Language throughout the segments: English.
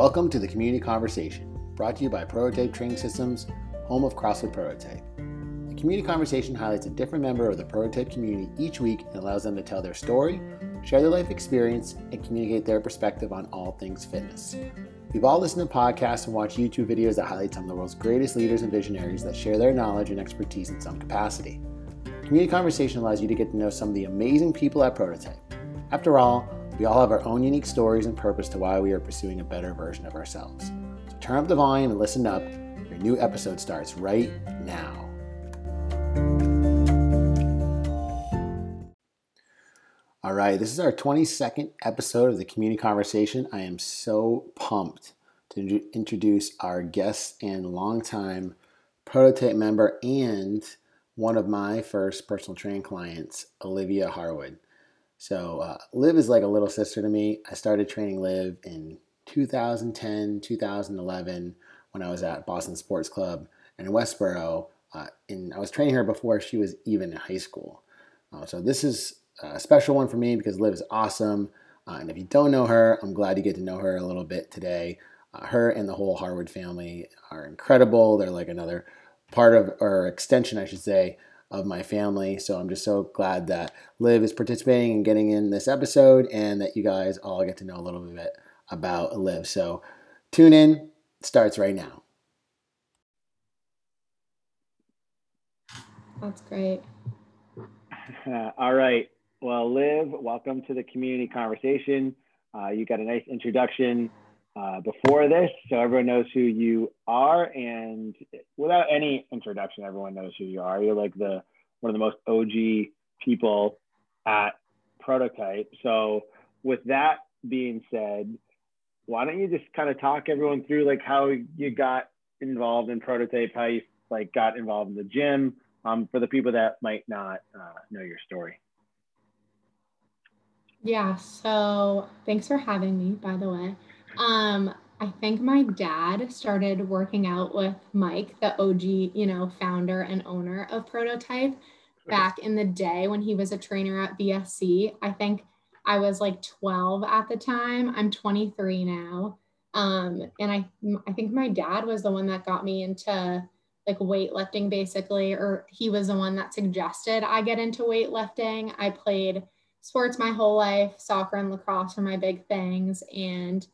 Welcome to the Community Conversation, brought to you by Prototype Training Systems, home of CrossFit Prototype. The Community Conversation highlights a different member of the Prototype community each week and allows them to tell their story, share their life experience, and communicate their perspective on all things fitness. We've all listened to podcasts and watched YouTube videos that highlight some of the world's greatest leaders and visionaries that share their knowledge and expertise in some capacity. Community Conversation allows you to get to know some of the amazing people at Prototype. After all, we all have our own unique stories and purpose to why we are pursuing a better version of ourselves. So turn up the volume and listen up. Your new episode starts right now. All right, this is our 22nd episode of the Community Conversation. I am so pumped to introduce our guest and longtime prototype member and one of my first personal training clients, Olivia Harwood. So uh, Liv is like a little sister to me. I started training Liv in 2010, 2011 when I was at Boston Sports Club and in Westboro. Uh, and I was training her before she was even in high school. Uh, so this is a special one for me because Liv is awesome. Uh, and if you don't know her, I'm glad you get to know her a little bit today. Uh, her and the whole Harwood family are incredible. They're like another part of, or extension, I should say, of my family. So I'm just so glad that Liv is participating and getting in this episode and that you guys all get to know a little bit about Liv. So tune in, starts right now. That's great. all right. Well, Liv, welcome to the community conversation. Uh, you got a nice introduction uh, before this, so everyone knows who you are. And without any introduction, everyone knows who you are. You're like the one of the most OG people at Prototype. So, with that being said, why don't you just kind of talk everyone through like how you got involved in Prototype, how you like got involved in the gym, um, for the people that might not uh, know your story. Yeah. So, thanks for having me. By the way. Um, I think my dad started working out with Mike, the OG, you know, founder and owner of Prototype back in the day when he was a trainer at BSC. I think I was like 12 at the time. I'm 23 now. Um, and I I think my dad was the one that got me into like weightlifting basically, or he was the one that suggested I get into weightlifting. I played sports my whole life, soccer and lacrosse were my big things. And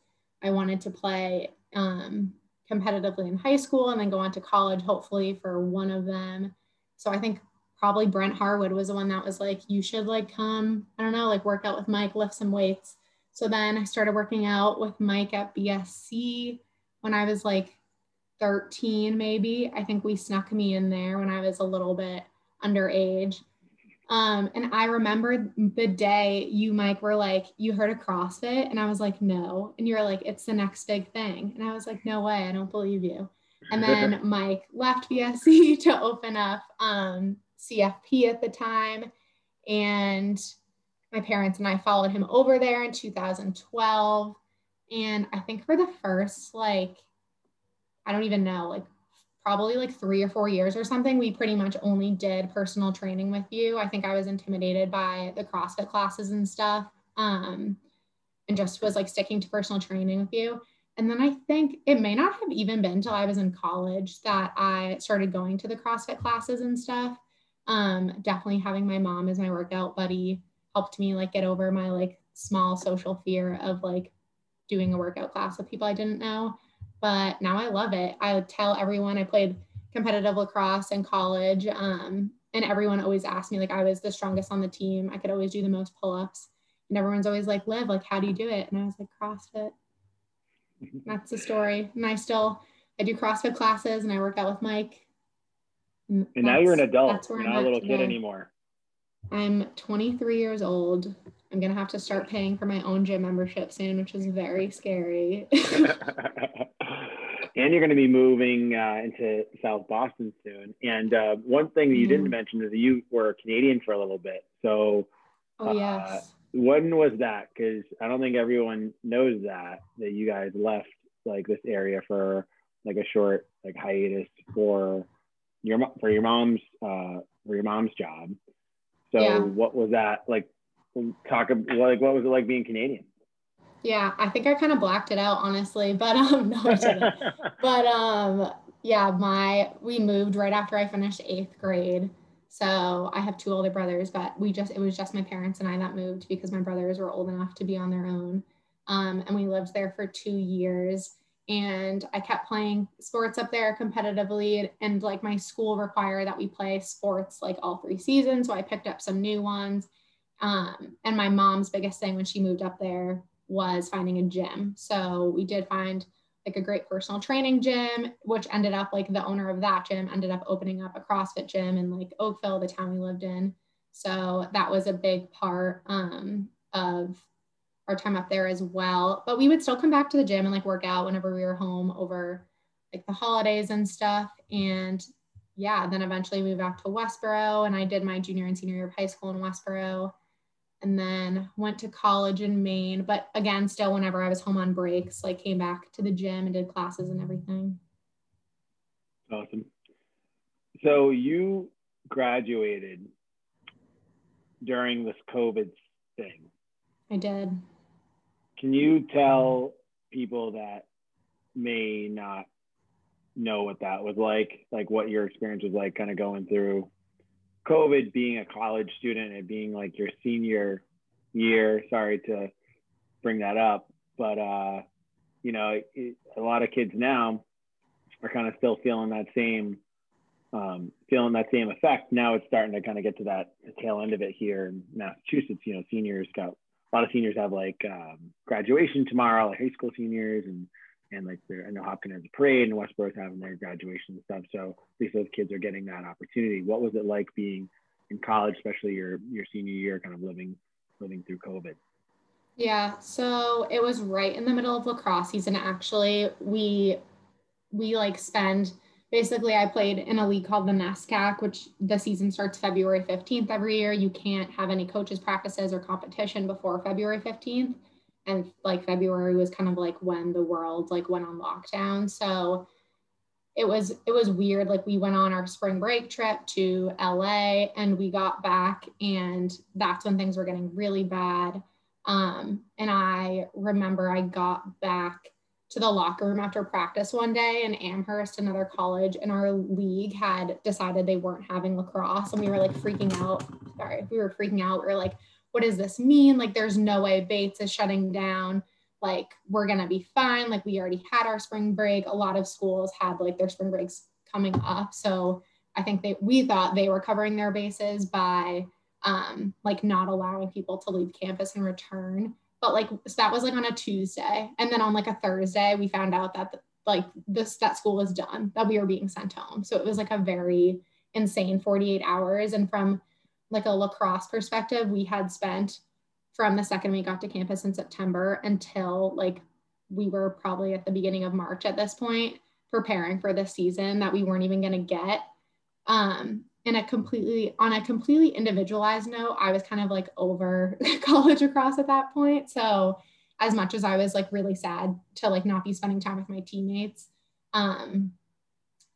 I wanted to play um, competitively in high school and then go on to college, hopefully for one of them. So I think probably Brent Harwood was the one that was like, you should like come, I don't know, like work out with Mike, lift some weights. So then I started working out with Mike at BSC when I was like 13, maybe. I think we snuck me in there when I was a little bit underage. Um, and I remember the day you, Mike, were like, you heard of CrossFit? And I was like, no. And you're like, it's the next big thing. And I was like, no way, I don't believe you. And then Mike left BSC to open up um, CFP at the time. And my parents and I followed him over there in 2012. And I think for the first, like, I don't even know, like probably like three or four years or something, we pretty much only did personal training with you. I think I was intimidated by the CrossFit classes and stuff. Um, and just was like sticking to personal training with you. And then I think it may not have even been till I was in college that I started going to the CrossFit classes and stuff. Um, definitely having my mom as my workout buddy helped me like get over my like small social fear of like doing a workout class with people I didn't know but now I love it. I tell everyone I played competitive lacrosse in college. Um, and everyone always asked me, like, I was the strongest on the team. I could always do the most pull ups. And everyone's always like, Liv, like, how do you do it? And I was like, CrossFit. that's the story. And I still, I do CrossFit classes and I work out with Mike. And, and now you're an adult. That's where you're I'm not a little today. kid anymore. I'm 23 years old. I'm gonna have to start paying for my own gym membership soon, which is very scary. and you're going to be moving uh, into South Boston soon. And uh, one thing that you didn't mm-hmm. mention is that you were Canadian for a little bit. So, oh, yes. Uh, when was that? Because I don't think everyone knows that that you guys left like this area for like a short like hiatus for your for your mom's uh, for your mom's job. So, yeah. what was that like? Talk about like what was it like being Canadian? Yeah, I think I kind of blacked it out honestly, but um no, I didn't. but um yeah, my we moved right after I finished eighth grade. So I have two older brothers, but we just it was just my parents and I that moved because my brothers were old enough to be on their own. Um, and we lived there for two years. And I kept playing sports up there competitively. And like my school required that we play sports like all three seasons. So I picked up some new ones. Um, and my mom's biggest thing when she moved up there was finding a gym. So we did find like a great personal training gym, which ended up like the owner of that gym ended up opening up a CrossFit gym in like Oakville, the town we lived in. So that was a big part um, of our time up there as well. But we would still come back to the gym and like work out whenever we were home over like the holidays and stuff. And yeah, then eventually we moved back to Westboro and I did my junior and senior year of high school in Westboro and then went to college in Maine. But again, still whenever I was home on breaks, like came back to the gym and did classes and everything. Awesome. So you graduated during this COVID thing. I did. Can you tell people that may not know what that was like, like what your experience was like kind of going through COVID being a college student and being like your senior year. Sorry to bring that up, but uh, you know, it, a lot of kids now are kind of still feeling that same um, feeling that same effect. Now it's starting to kind of get to that tail end of it here in Massachusetts. You know, seniors got a lot of seniors have like um, graduation tomorrow, like high school seniors, and and like I know Hopkins has a parade and Westboro's having their graduation and stuff. So at least those kids are getting that opportunity. What was it like being in college, especially your your senior year, kind of living living through COVID? Yeah, so it was right in the middle of lacrosse season. Actually, we we like spend basically I played in a league called the NESCAC, which the season starts February 15th every year. You can't have any coaches practices or competition before February 15th and like February was kind of like when the world like went on lockdown. So it was it was weird. Like we went on our spring break trip to LA and we got back and that's when things were getting really bad. Um, and I remember I got back to the locker room after practice one day and Amherst, another college in our league, had decided they weren't having lacrosse and we were like freaking out. Sorry, we were freaking out. We are like, what does this mean? Like, there's no way Bates is shutting down. Like, we're going to be fine. Like, we already had our spring break. A lot of schools had like their spring breaks coming up. So I think they, we thought they were covering their bases by um, like not allowing people to leave campus and return. But like, so that was like on a Tuesday. And then on like a Thursday, we found out that the, like this, that school was done, that we were being sent home. So it was like a very insane 48 hours. And from like a lacrosse perspective, we had spent from the second we got to campus in September until like we were probably at the beginning of March at this point preparing for the season that we weren't even going to get. Um, in a completely on a completely individualized note, I was kind of like over college lacrosse at that point. So as much as I was like really sad to like not be spending time with my teammates, um,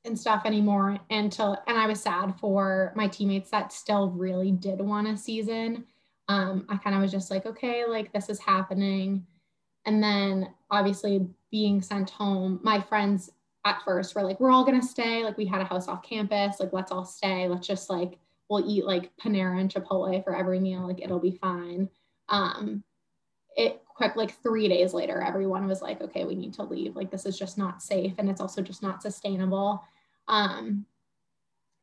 and stuff anymore until and I was sad for my teammates that still really did want a season. Um, I kind of was just like, okay, like this is happening. And then obviously being sent home, my friends at first were like, we're all gonna stay. Like we had a house off campus, like let's all stay. Let's just like we'll eat like Panera and Chipotle for every meal, like it'll be fine. Um, it quick like three days later everyone was like okay we need to leave like this is just not safe and it's also just not sustainable um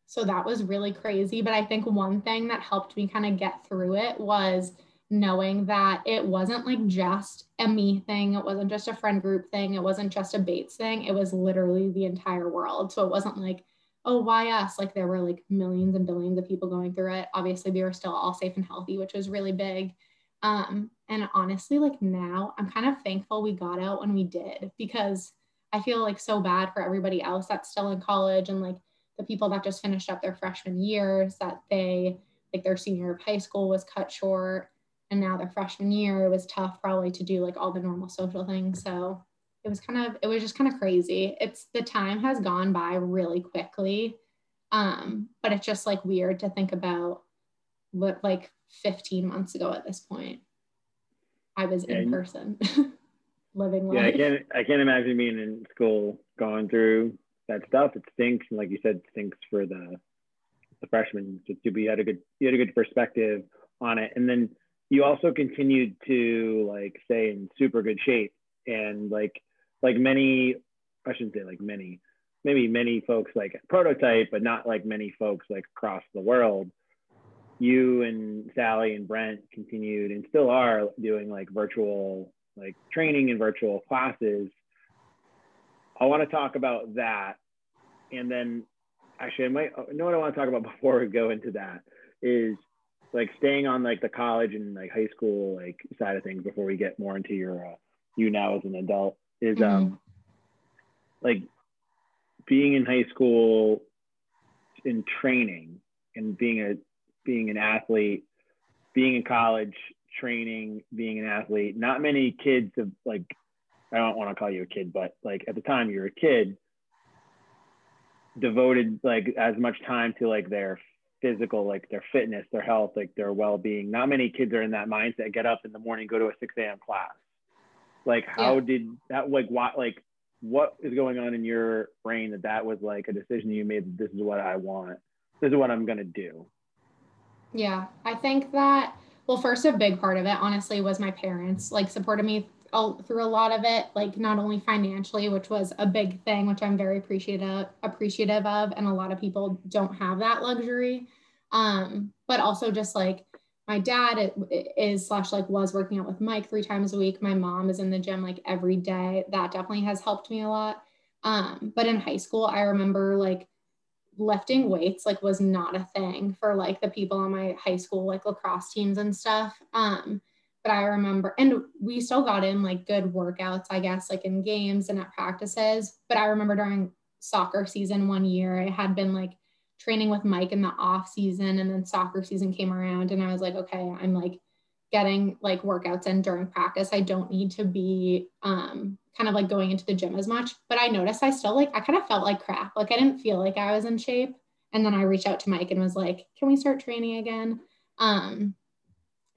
so that was really crazy but i think one thing that helped me kind of get through it was knowing that it wasn't like just a me thing it wasn't just a friend group thing it wasn't just a bates thing it was literally the entire world. So it wasn't like oh why us? Like there were like millions and billions of people going through it. Obviously we were still all safe and healthy which was really big. Um, and honestly, like now, I'm kind of thankful we got out when we did because I feel like so bad for everybody else that's still in college and like the people that just finished up their freshman years that they like their senior of high school was cut short and now their freshman year it was tough probably to do like all the normal social things so it was kind of it was just kind of crazy it's the time has gone by really quickly um but it's just like weird to think about what like 15 months ago at this point. I was in person. living Yeah, I can't. I can't imagine being in school going through that stuff. It stinks, and like you said, it stinks for the the freshmen. Just to be had a good you had a good perspective on it, and then you also continued to like stay in super good shape, and like like many, I shouldn't say like many, maybe many folks like prototype, but not like many folks like across the world. You and Sally and Brent continued and still are doing like virtual like training and virtual classes. I want to talk about that. And then actually I might know what I want to talk about before we go into that is like staying on like the college and like high school like side of things before we get more into your uh, you now as an adult is um like being in high school in training and being a being an athlete being in college training being an athlete. Not many kids have like i don't want to call you a kid but like at the time you were a kid devoted like as much time to like their physical like their fitness their health like their well-being. Not many kids are in that mindset get up in the morning go to a 6 a.m class. Like how Yeah. did that like what like what is going on in your brain that that was like a decision you made that this is what i want this is what i'm going to do? Yeah, I think that, well, first, a big part of it, honestly, was my parents like supported me all, through a lot of it, like not only financially, which was a big thing, which I'm very appreciative appreciative of, and a lot of people don't have that luxury. Um, but also just like my dad is slash like was working out with Mike three times a week. My mom is in the gym like every day. That definitely has helped me a lot. Um, but in high school, I remember like lifting weights like was not a thing for like the people on my high school like lacrosse teams and stuff. Um but i remember and we still got in like good workouts i guess like in games and at practices. But i remember during soccer season one year i had been like training with mike in the off season and then soccer season came around and i was like okay i'm like getting like workouts in during practice i don't need to be um kind of like going into the gym as much. But i noticed i still like i kind of felt like crap. Like i didn't feel like i was in shape. And then i reached out to mike and was like can we start training again? Um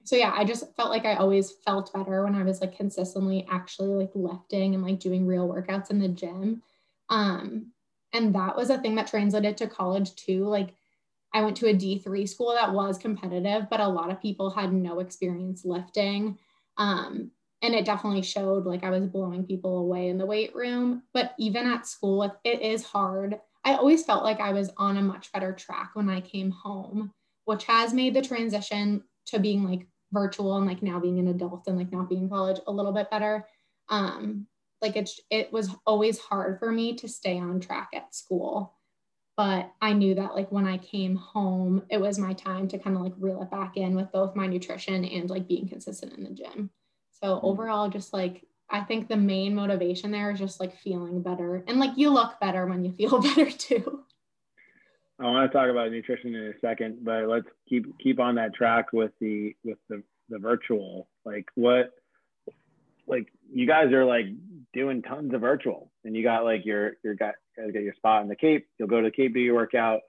so yeah i just felt like i always felt better when i was like consistently actually like lifting and like doing real workouts in the gym. Um and that was a thing that translated to college too. Like i went to a d3 school that was competitive but a lot of people had no experience lifting um and it definitely showed like I was blowing people away in the weight room. But even at school, it, is hard. I always felt like I was on a much better track when I came home, which has made the transition to being like virtual and like now being an adult and like not being in college a little bit better. Um, like it's it was always hard for me to stay on track at school. But I knew that like when I came home, it was my time to kind of like reel it back in with both my nutrition and like being consistent in the gym. So mm-hmm. overall, just like I think the main motivation there is just like feeling better. And like you look better when you feel better too. I want to talk about nutrition in a second, but let's keep keep on that track with the with the the virtual. Like what like you guys are like doing tons of virtual and you got like your your guys get your spot in the Cape. You'll go to the Cape do your workout.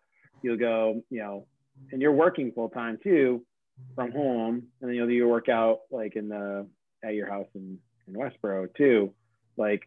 You'll go, you know, and you're working full time too from home, and then you'll do your workout like in the at your house in in Westboro too. Like,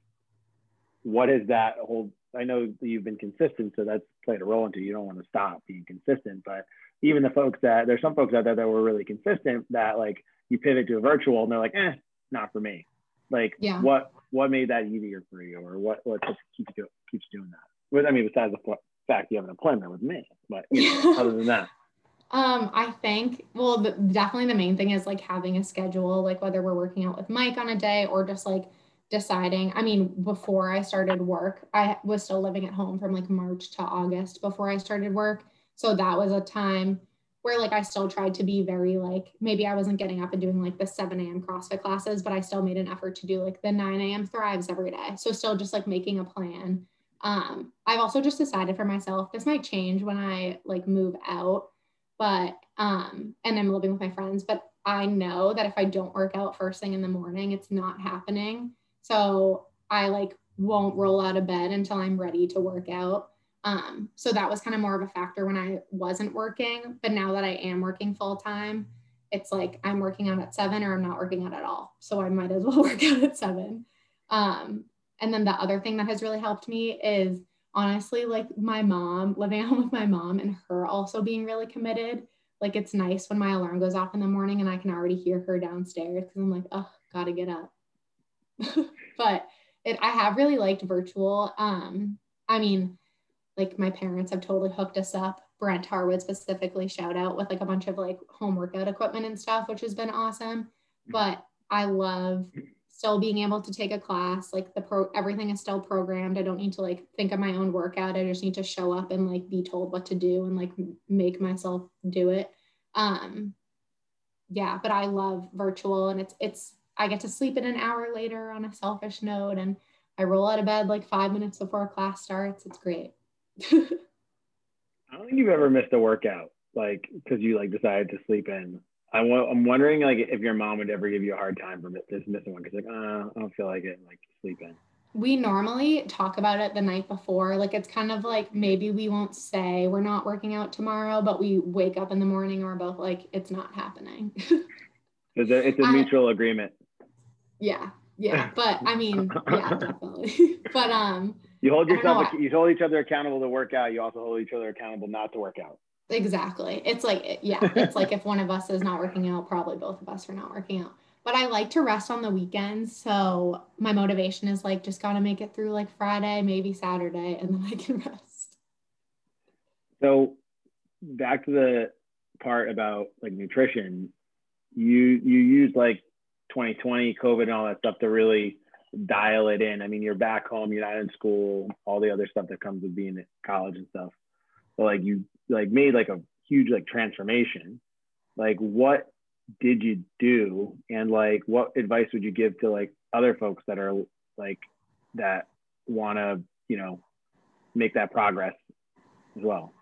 what is that whole? I know you've been consistent, so that's played a role into you don't want to stop being consistent. But even the folks that there's some folks out there that were really consistent that like you pivot to a virtual and they're like, eh, not for me. Like, Yeah. what what made that easier for you, or what what keeps you keeps doing that? Well, I mean, besides the fact you have an appointment with me, but you know, other than that, Um, I think, well, the, definitely the main thing is like having a schedule, like whether we're working out with Mike on a day or just like deciding. I mean, before I started work, I was still living at home from like March to August before I started work. So that was a time where like I still tried to be very like maybe I wasn't getting up and doing like the 7 a.m. CrossFit classes, but I still made an effort to do like the 9 a.m. thrives every day. So still just like making a plan. Um, I've also just decided for myself, this might change when I like move out but um and i'm living with my friends but i know that if i don't work out first thing in the morning it's not happening so i like won't roll out of bed until i'm ready to work out um so that was kind of more of a factor when i wasn't working but now that i am working full time it's like i'm working out at seven or i'm not working out at all so i might as well work out at seven Um, and then the other thing that has really helped me is honestly like my mom living at home with my mom and her also being really committed. Like it's nice when my alarm goes off in the morning and I can already hear her downstairs because I'm like, oh, gotta get up. but it, I have really liked virtual. Um, I mean, like my parents have totally hooked us up. Brent Harwood specifically shout out with like a bunch of like home workout equipment and stuff, which has been awesome. But I love still being able to take a class like the pro everything is still programmed. I don't need to like think of my own workout. I just need to show up and like be told what to do and like make myself do it. Um yeah but i love virtual and it's it's i get to sleep in an hour later on a selfish note and i roll out of bed like five minutes before class starts. It's great i don't think you've ever missed a workout like because you like decided to sleep in I w- I'm wondering like if your mom would ever give you a hard time for just missing one because like uh, I don't feel like it like sleeping. We normally talk about it the night before. Like it's kind of like maybe we won't say we're not working out tomorrow, but we wake up in the morning and we're both like it's not happening. it's a, it's a mutual I, agreement. Yeah, yeah, but I mean, yeah, definitely. but um, you hold yourself, you hold each other accountable to work out. You also hold each other accountable not to work out. Exactly. It's like, yeah, it's like if one of us is not working out, probably both of us are not working out. But I like to rest on the weekends. So my motivation is like, just got to make it through like Friday, maybe Saturday, and then I can rest. So back to the part about like nutrition, you, you use like 2020 COVID and all that stuff to really dial it in. I mean, you're back home, you're not in school, all the other stuff that comes with being at college and stuff. So like you like made like a huge like transformation like what did you do and like what advice would you give to like other folks that are like that want to you know make that progress as well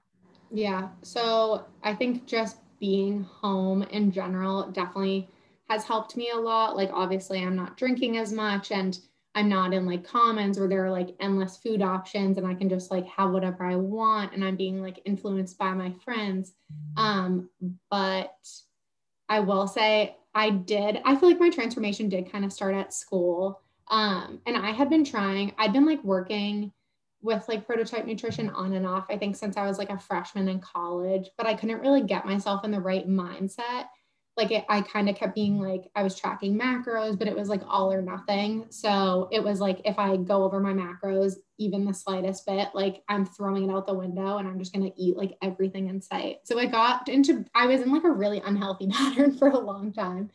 yeah so i think just being home in general definitely has helped me a lot like obviously i'm not drinking as much and I'm not in like commons where there are like endless food options and I can just like have whatever I want and I'm being like influenced by my friends. Um, but I will say I did, I feel like my transformation did kind of start at school. Um, and I had been trying, I'd been like working with like prototype nutrition on and off, I think since I was like a freshman in college, but I couldn't really get myself in the right mindset like it, I kind of kept being like I was tracking macros, but it was like all or nothing. So it was like if I go over my macros even the slightest bit, like I'm throwing it out the window and I'm just gonna eat like everything in sight. So I got into I was in like a really unhealthy pattern for a long time.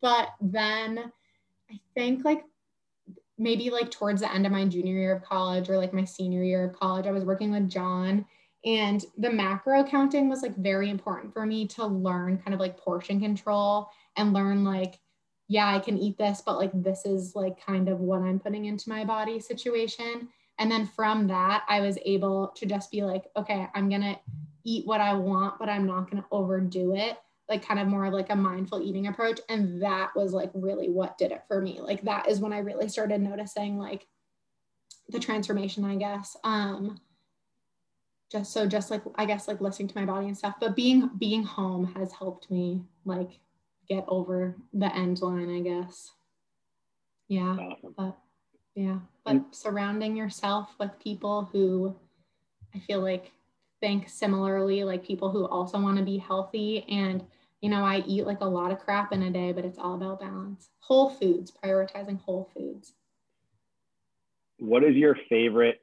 But then I think like maybe like towards the end of my junior year of college or like my senior year of college, I was working with John and the macro counting was like very important for me to learn kind of like portion control and learn like, yeah, I can eat this, but like this is like kind of what I'm putting into my body situation. And then from that, I was able to just be like, okay, I'm going to eat what I want, but I'm not going to overdo it. Like, kind of more of like a mindful eating approach. And that was like really what did it for me. Like, that is when I really started noticing like the transformation, I guess. Um, just so just like i guess like listening to my body and stuff. But being being home has helped me like get over the end line i guess. Yeah awesome. but yeah. But and, surrounding yourself with people who i feel like think similarly like people who also want to be healthy and you know i eat like a lot of crap in a day but it's all about balance. Whole foods prioritizing whole foods. What is your favorite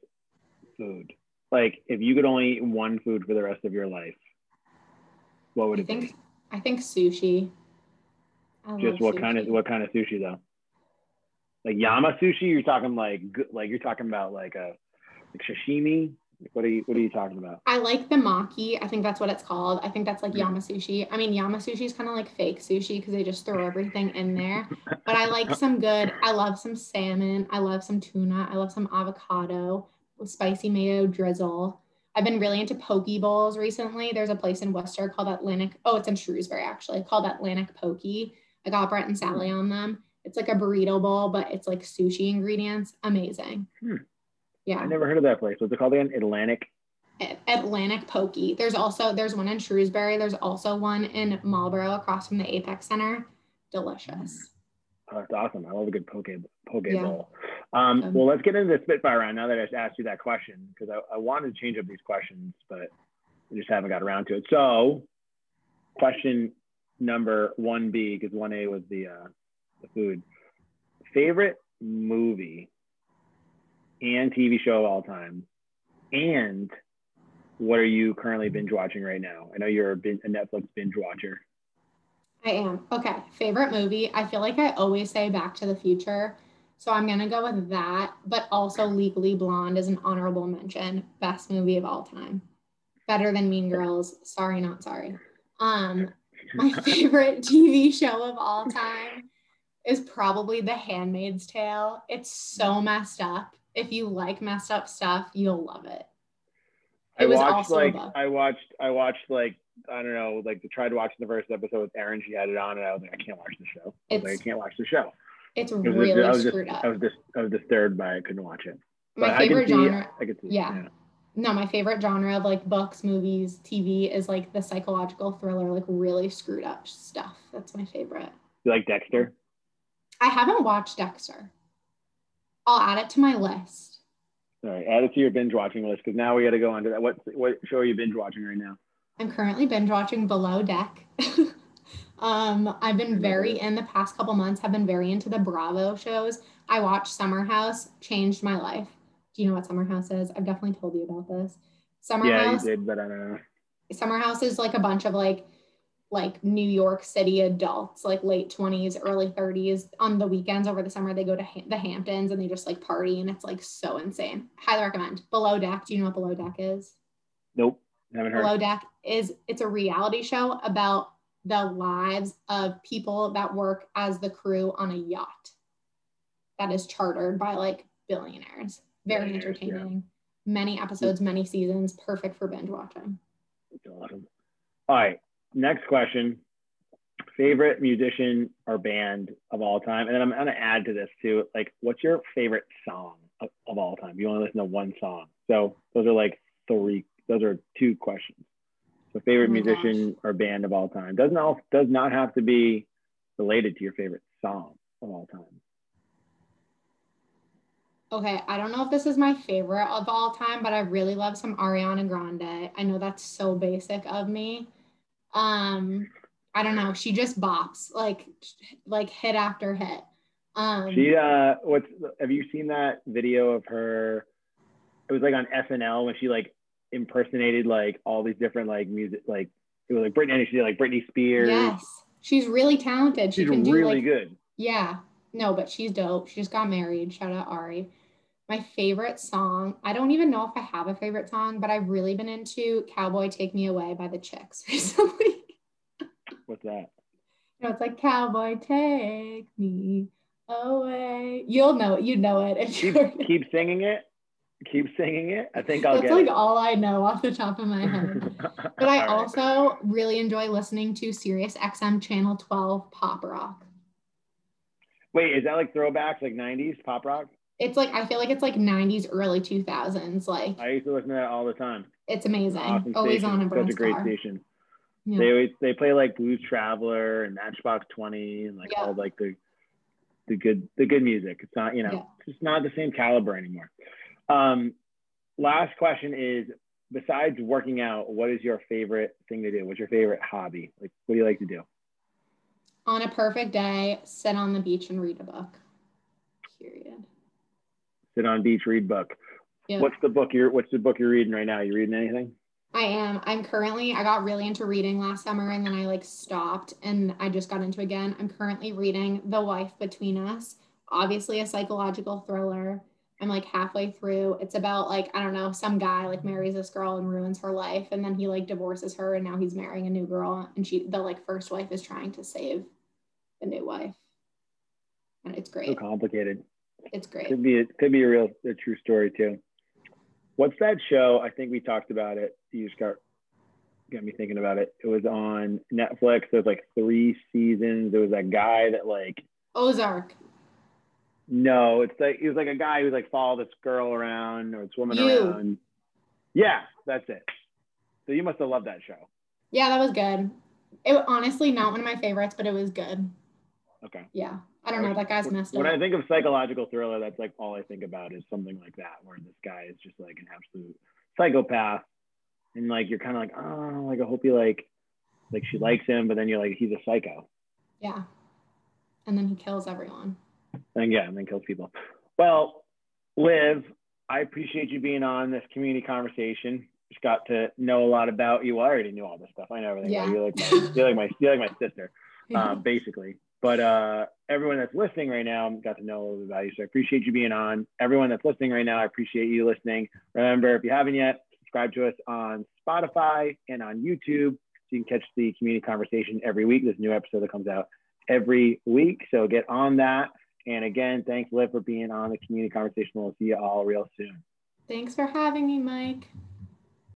food like if you could only eat one food for the rest of your life, what would I it think, be? I think sushi. I Just what sushi. kind of what kind of sushi though? Like Yama sushi? You're talking like like you're talking about like a like sashimi? What are you What are you talking about? I like the maki. I think that's what it's called. I think that's like Yama sushi. I mean, Yama sushi is kind of like fake sushi because they just throw everything in there. But I like some good. I love some salmon. I love some tuna. I love some avocado with spicy mayo drizzle. I've been really into poke bowls recently. There's a place in Worcester called Atlantic. Oh, it's in Shrewsbury actually, called Atlantic Poke. I got Brent and Sally on them. It's like a burrito bowl, but it's like sushi ingredients. Amazing. Hmm. Yeah. I never heard of that place. What's it called again? Atlantic. Atlantic Poke. There's also there's one in Shrewsbury. There's also one in Marlboro across from the Apex Center. Delicious. Oh, that's awesome. I love a good poke poke yeah. bowl. Um, Um, well, let's get into the Spitfire round now that I just asked you that question because I, I wanted to change up these questions, but we just haven't got around to it. So, question number one B because one A was the uh, the food. Favorite movie and TV show of all time, and what are you currently binge watching right now? I know you're a, bin- a Netflix binge watcher. I am. Okay. Favorite movie. I feel like I always say Back to the Future. So I'm going to go with that. But also Legally Blonde is an honorable mention. Best movie of all time. Better than Mean Girls. Sorry, not sorry. Um, my favorite TV show of all time is probably The Handmaid's Tale. It's so messed up. If you like messed up stuff, you'll love it. I It was watched also like above. I watched I watched like I don't know like tried watching the first episode with Aaron. She had it on, and I was like, I can't watch the show. I was like, I can't watch the show. It's It was- really I was just screwed up. I was just I was disturbed by it. Couldn't watch it. My But I can favorite see- genre. I could see. Yeah. No, my favorite genre of like books, movies, TV is like the psychological thriller, like really screwed up stuff. That's my favorite. You like Dexter? I haven't watched Dexter. I'll add it to my list. All right, add it to your binge watching list because now we got to go on to that. What what show are you binge watching right now? I'm currently binge watching Below Deck. um, I've been very in the past couple months. Have been very into the Bravo shows. I watched Summer House, changed my life. Do you know what Summer House is? I've definitely told you about this. Summer yeah, House. you did, but I don't know. summer house is like a bunch of like like New York City adults, like late 20s, early 30s. On the weekends over the summer, they go to ha- the Hamptons and they just like party, and it's like so insane. Highly recommend. Below Deck. Do you know what Below Deck is? Nope, haven't heard. Below Deck is it's a reality show about the lives of people that work as the crew on a yacht that is chartered by like billionaires. Very Billionaires, yeah. entertaining. Many episodes, many seasons, perfect for binge watching. Awesome. All right, next question. Favorite musician or band of all time, and then I'm gonna add to this too. Like, what's your favorite song of, of all time? You only listen to one song, so those are like three. Those are two questions. So, favorite Oh musician or band of all time doesn't all does not have to be related to your favorite song of all time. Okay, I don't know if this is my favorite of all time, but I really love some Ariana Grande. I know that's so basic of me. Um, I don't know. She just bops like like hit after hit. Um, She uh what's have you seen that video of her it was like on SNL when she like impersonated like all these different like music like it was like Britney she did like Britney Spears. yes, she's really talented. She She's can do really like good. yeah. No, but she's dope. She just got married. Shout out Ari. My favorite song. I don't even know if I have a favorite song, but I've really been into "Cowboy Take Me Away" by the Chicks recently. What's that? You know, it's like cowboy, take me away. You'll know it. You know it. If Keep keep singing it. Keep singing it. I think I'll that's get like it. all I know off the top of my head. But I also really enjoy listening to Sirius XM Channel 12 Pop Rock. Wait, is that like throwbacks like 90s pop rock? It's like I feel like it's like 90s, early 2000s. Like I used to listen to that all the time. it's amazing. Awesome Always station. on a Such a great car. station. Yeah. They always they play like Blues Traveler and Matchbox Twenty and like Yeah. all like the the good the good music. It's not you know Yeah. it's just not the same caliber anymore. Um, last question is besides working out, what is your favorite thing to do? What's your favorite hobby? Like what do you like to do? On a perfect day, sit on the beach and read a book. Period. Sit on beach, read book. Yeah. What's the book you're What's the book you're reading right now? You reading anything? I am. I'm currently, I got really into reading last summer and then I like stopped and I just got into again. I'm currently reading The Wife Between Us, obviously a psychological thriller. I'm like halfway through. It's about like, I don't know, some guy like marries this girl and ruins her life and then he like divorces her and now he's marrying a new girl and she, the like first wife is trying to save the new wife. And it's great. So complicated. It's great. Could be it could be a real a true story too. What's that show? I think we talked about it. You just got got me thinking about it. It was on Netflix. There's like three seasons. There was that guy that like Ozark. No, it's like he was like a guy who like follow this girl around or this woman You. around. Yeah, that's it. So you must have loved that show. Yeah, that was good. It honestly not one of my favorites, but it was good. Okay. Yeah. I don't know. That guy's messed when up. When I think of psychological thriller, that's like all I think about is something like that, where this guy is just like an absolute psychopath, and like you're kind of like, oh, like I hope he like, like she likes him, but then you're like, he's a psycho, yeah. And then he kills everyone. And yeah, and then kills people. Well, Liv, I appreciate you being on this community conversation. Just got to know a lot about you. I already knew all this stuff. I know everything. Yeah. About you. You're like my, you're like my, you're like my sister. um, basically. But uh, everyone that's listening right now got to know a little bit about you. So I appreciate you being on. Everyone that's listening right now, I appreciate you listening. Remember, if you haven't yet, subscribe to us on Spotify and on YouTube. So you can catch the community conversation every week. There's a new episode that comes out every week. So get on that. And again, thanks, Liv, for being on the community conversation. We'll see you all real soon. Thanks for having me, Mike.